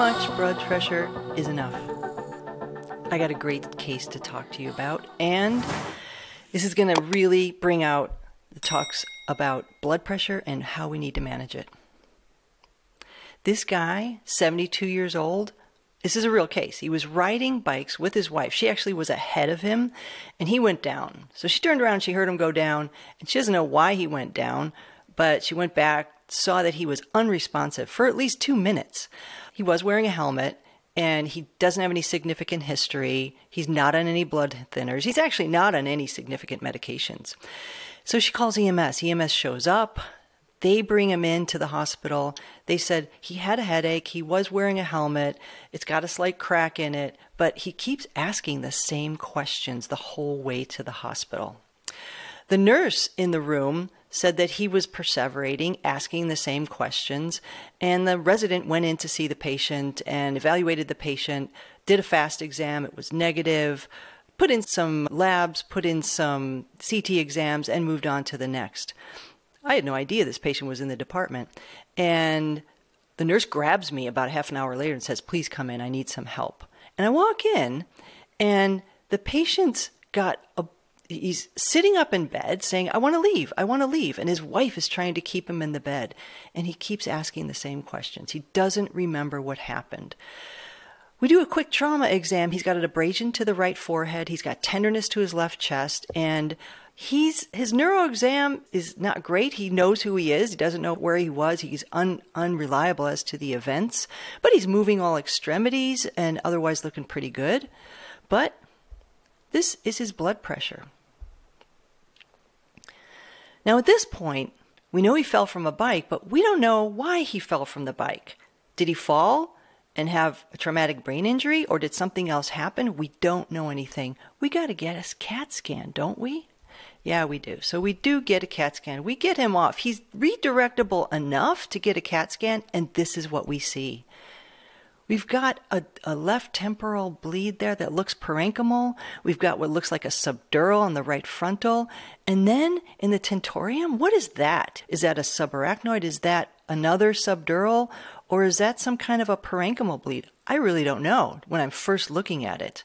much blood pressure is enough? I got a great case to talk to you about, and this is going to really bring out the talks about blood pressure and how we need to manage it. This guy, 72 years old, this is a real case. He was riding bikes with his wife. She actually was ahead of him, and he went down. So she turned around, she heard him go down, and she doesn't know why he went down, but she went back, saw that he was unresponsive for at least two minutes. He was wearing a helmet, and he doesn't have any significant history. He's not on any blood thinners. He's actually not on any significant medications. So she calls EMS. EMS shows up. They bring him into the hospital. They said he had a headache. He was wearing a helmet. It's got a slight crack in it, but he keeps asking the same questions the whole way to the hospital. The nurse in the room said that he was perseverating, asking the same questions, and the resident went in to see the patient and evaluated the patient, did a fast exam, it was negative, put in some labs, put in some CT exams, and moved on to the next. I had no idea this patient was in the department. And the nurse grabs me about half an hour later and says, Please come in, I need some help. And I walk in, and the patient's got a he's sitting up in bed saying, I want to leave, I want to leave. And his wife is trying to keep him in the bed. And he keeps asking the same questions. He doesn't remember what happened. We do a quick trauma exam. He's got an abrasion to the right forehead. He's got tenderness to his left chest. And he's his neuro exam is not great. He knows who he is. He doesn't know where he was. He's un, unreliable as to the events, but he's moving all extremities and otherwise looking pretty good. But this is his blood pressure. Now, at this point, we know he fell from a bike, but we don't know why he fell from the bike. Did he fall and have a traumatic brain injury, or did something else happen? We don't know anything. We got to get a CAT scan, don't we? Yeah, we do. So we do get a CAT scan. We get him off. He's redirectable enough to get a CAT scan, and this is what we see. We've got a, a, left temporal bleed there that looks parenchymal. We've got what looks like a subdural on the right frontal. And then in the tentorium, what is that? Is that a subarachnoid? Is that another subdural? Or is that some kind of a parenchymal bleed? I really don't know when I'm first looking at it.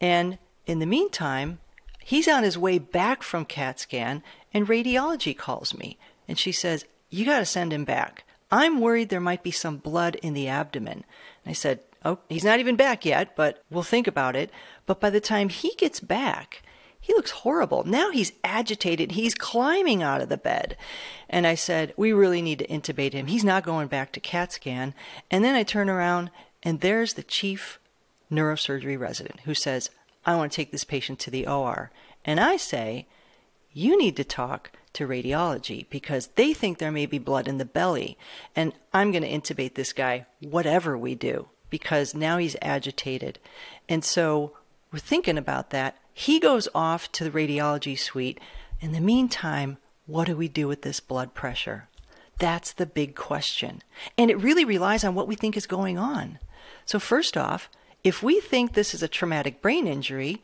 And in the meantime, he's on his way back from CAT scan, and radiology calls me. And she says, You got to send him back. I'm worried there might be some blood in the abdomen. And I said, Oh, he's not even back yet, but we'll think about it. But by the time he gets back, he looks horrible. Now he's agitated. He's climbing out of the bed. And I said, We really need to intubate him. He's not going back to CAT scan. And then I turn around, and there's the chief neurosurgery resident who says, I want to take this patient to the OR. And I say, You need to talk to radiology because they think there may be blood in the belly. And I'm going to intubate this guy, whatever we do, because now he's agitated. And so we're thinking about that. He goes off to the radiology suite. In the meantime, what do we do with this blood pressure? That's the big question. And it really relies on what we think is going on. So, first off, if we think this is a traumatic brain injury,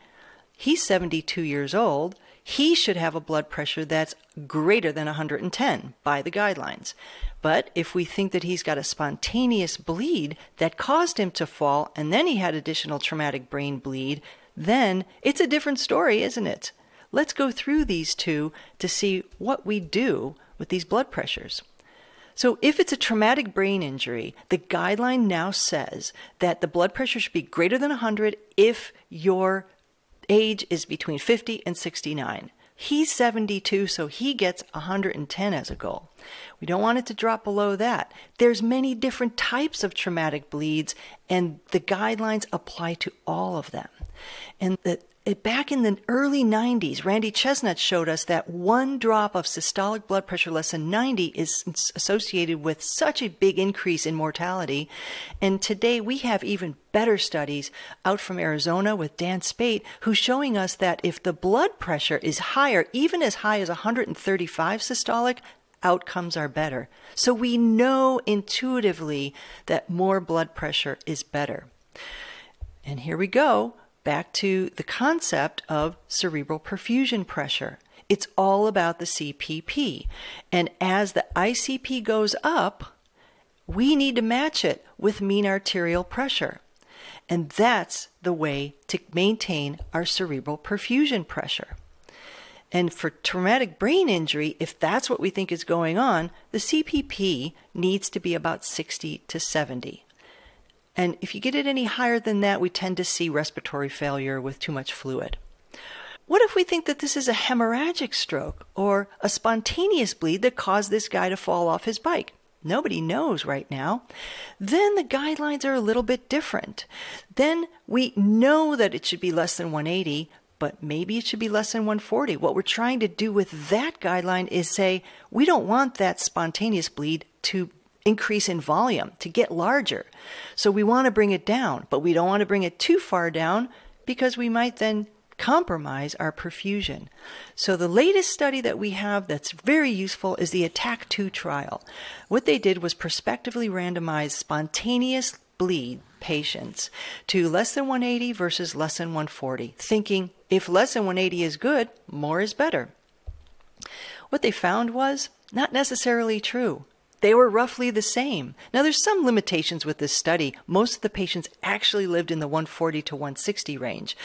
he's 72 years old he should have a blood pressure that's greater than 110 by the guidelines. But if we think that he's got a spontaneous bleed that caused him to fall and then he had additional traumatic brain bleed, then it's a different story, isn't it? Let's go through these two to see what we do with these blood pressures. So, if it's a traumatic brain injury, the guideline now says that the blood pressure should be greater than 100 if your age is between 50 and 69. He's 72, so he gets 110 as a goal. We don't want it to drop below that. There's many different types of traumatic bleeds, and the guidelines apply to all of them. And the back in the early 90s, Randy Chesnut showed us that one drop of systolic blood pressure less than 90 is associated with such a big increase in mortality. And today we have even better studies out from Arizona with Dan Spaite, who's showing us that if the blood pressure is higher, even as high as 135 systolic, outcomes are better. So we know intuitively that more blood pressure is better. And here we go back to the concept of cerebral perfusion pressure. It's all about the CPP. And as the ICP goes up, we need to match it with mean arterial pressure. And that's the way to maintain our cerebral perfusion pressure. And for traumatic brain injury, if that's what we think is going on, the CPP needs to be about 60 to 70. And if you get it any higher than that, we tend to see respiratory failure with too much fluid. What if we think that this is a hemorrhagic stroke or a spontaneous bleed that caused this guy to fall off his bike? Nobody knows right now. Then the guidelines are a little bit different. Then we know that it should be less than 180, but maybe it should be less than 140. What we're trying to do with that guideline is say we don't want that spontaneous bleed to increase in volume, to get larger. So we want to bring it down, but we don't want to bring it too far down because we might then compromise our perfusion. So the latest study that we have that's very useful is the ATACH 2 trial. What they did was prospectively randomize spontaneous bleed patients to less than 180 versus less than 140, thinking if less than 180 is good, more is better. What they found was not necessarily true. They were roughly the same. Now, there's some limitations with this study. Most of the patients actually lived in the 140 to 160 range.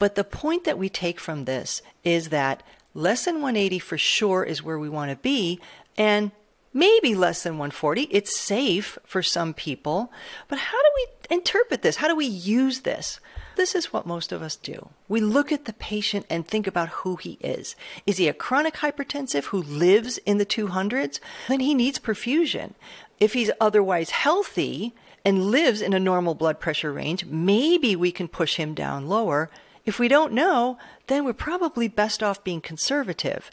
But the point that we take from this is that less than 180 for sure is where we want to be, and maybe less than 140. It's safe for some people. But how do we interpret this? How do we use this? This is what most of us do. We look at the patient and think about who he is. Is he a chronic hypertensive who lives in the 200s? Then he needs perfusion. If he's otherwise healthy and lives in a normal blood pressure range, maybe we can push him down lower if we don't know, then we're probably best off being conservative.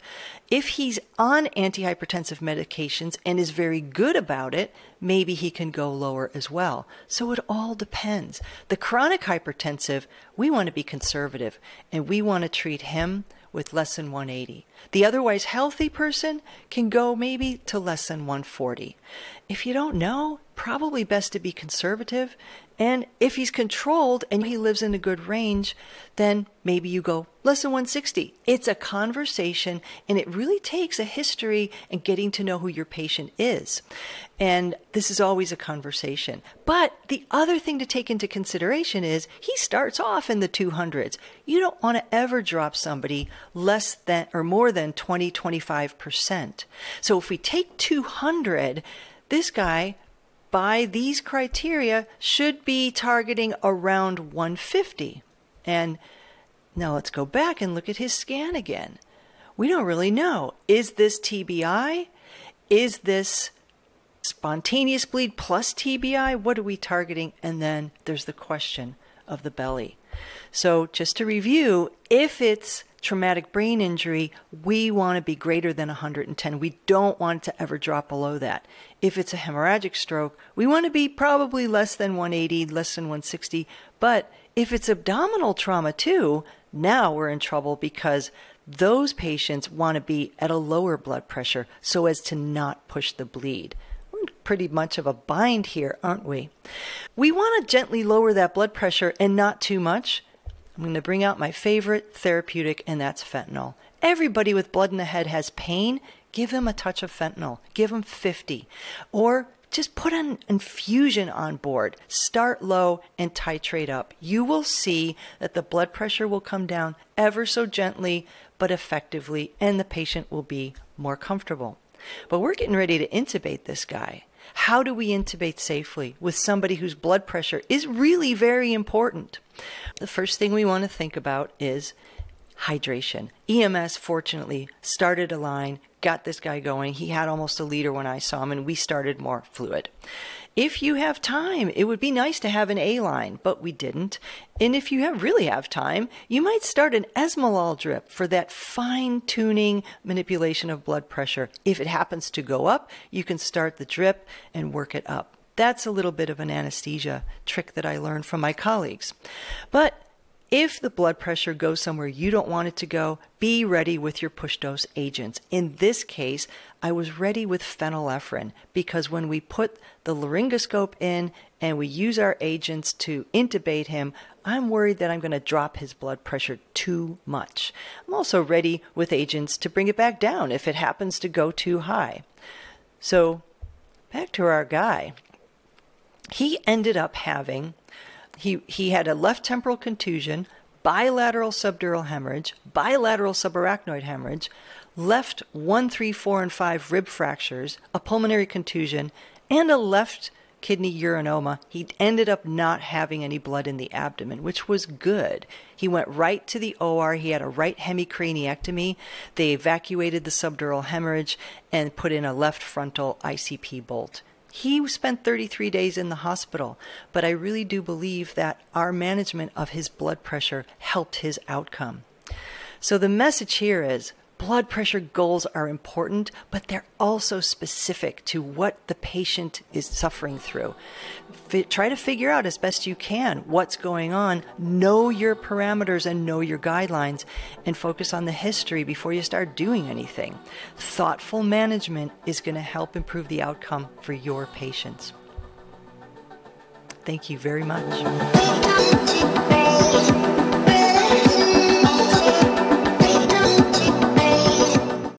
If he's on antihypertensive medications and is very good about it, maybe he can go lower as well. So it all depends. The chronic hypertensive, we want to be conservative and we want to treat him with less than 180. The otherwise healthy person can go maybe to less than 140. If you don't know, probably best to be conservative and if he's controlled and he lives in a good range, then maybe you go less than 160. It's a conversation and it really takes a history and getting to know who your patient is. And this is always a conversation. But the other thing to take into consideration is he starts off in the 200s. You don't want to ever drop somebody less than or more than 20, 25%. So if we take 200, this guy by these criteria should be targeting around 150. And now let's go back and look at his scan again. We don't really know. Is this TBI? Is this spontaneous bleed plus TBI? What are we targeting? And then there's the question of the belly. So, just to review, if it's traumatic brain injury, we want to be greater than 110. We don't want to ever drop below that. If it's a hemorrhagic stroke, we want to be probably less than 180, less than 160. But if it's abdominal trauma too, now we're in trouble because those patients want to be at a lower blood pressure so as to not push the bleed. Pretty much of a bind here, aren't we? We want to gently lower that blood pressure and not too much I'm going to bring out my favorite therapeutic, and that's fentanyl. Everybody with blood in the head has pain. Give them a touch of fentanyl. Give them 50. Or just put an infusion on board. Start low and titrate up. You will see that the blood pressure will come down ever so gently but effectively, and the patient will be more comfortable. But we're getting ready to intubate this guy. How do we intubate safely with somebody whose blood pressure is really very important? The first thing we want to think about is hydration. EMS fortunately started a line, got this guy going. He had almost a liter when I saw him, and we started more fluid. If you have time, it would be nice to have an A line, but we didn't. And if you have really have time, you might start an Esmolol drip for that fine tuning manipulation of blood pressure. If it happens to go up, you can start the drip and work it up. That's a little bit of an anesthesia trick that I learned from my colleagues. But if the blood pressure goes somewhere you don't want it to go, be ready with your push dose agents. In this case, I was ready with phenylephrine because when we put the laryngoscope in and we use our agents to intubate him, I'm worried that I'm going to drop his blood pressure too much. I'm also ready with agents to bring it back down if it happens to go too high. So, back to our guy. he ended up having he he had a left temporal contusion, bilateral subdural hemorrhage, bilateral subarachnoid hemorrhage, left 1, 3, 4, and 5 rib fractures, a pulmonary contusion, and a left kidney urinoma. He ended up not having any blood in the abdomen, which was good. He went right to the OR. He had a right hemicraniectomy. They evacuated the subdural hemorrhage and put in a left frontal ICP bolt. He spent 33 days in the hospital, but I really do believe that our management of his blood pressure helped his outcome. So the message here is blood pressure goals are important, but they're also specific to what the patient is suffering through. F- try to figure out as best you can what's going on, know your parameters and know your guidelines, and focus on the history before you start doing anything. Thoughtful management is going to help improve the outcome for your patients. Thank you very much.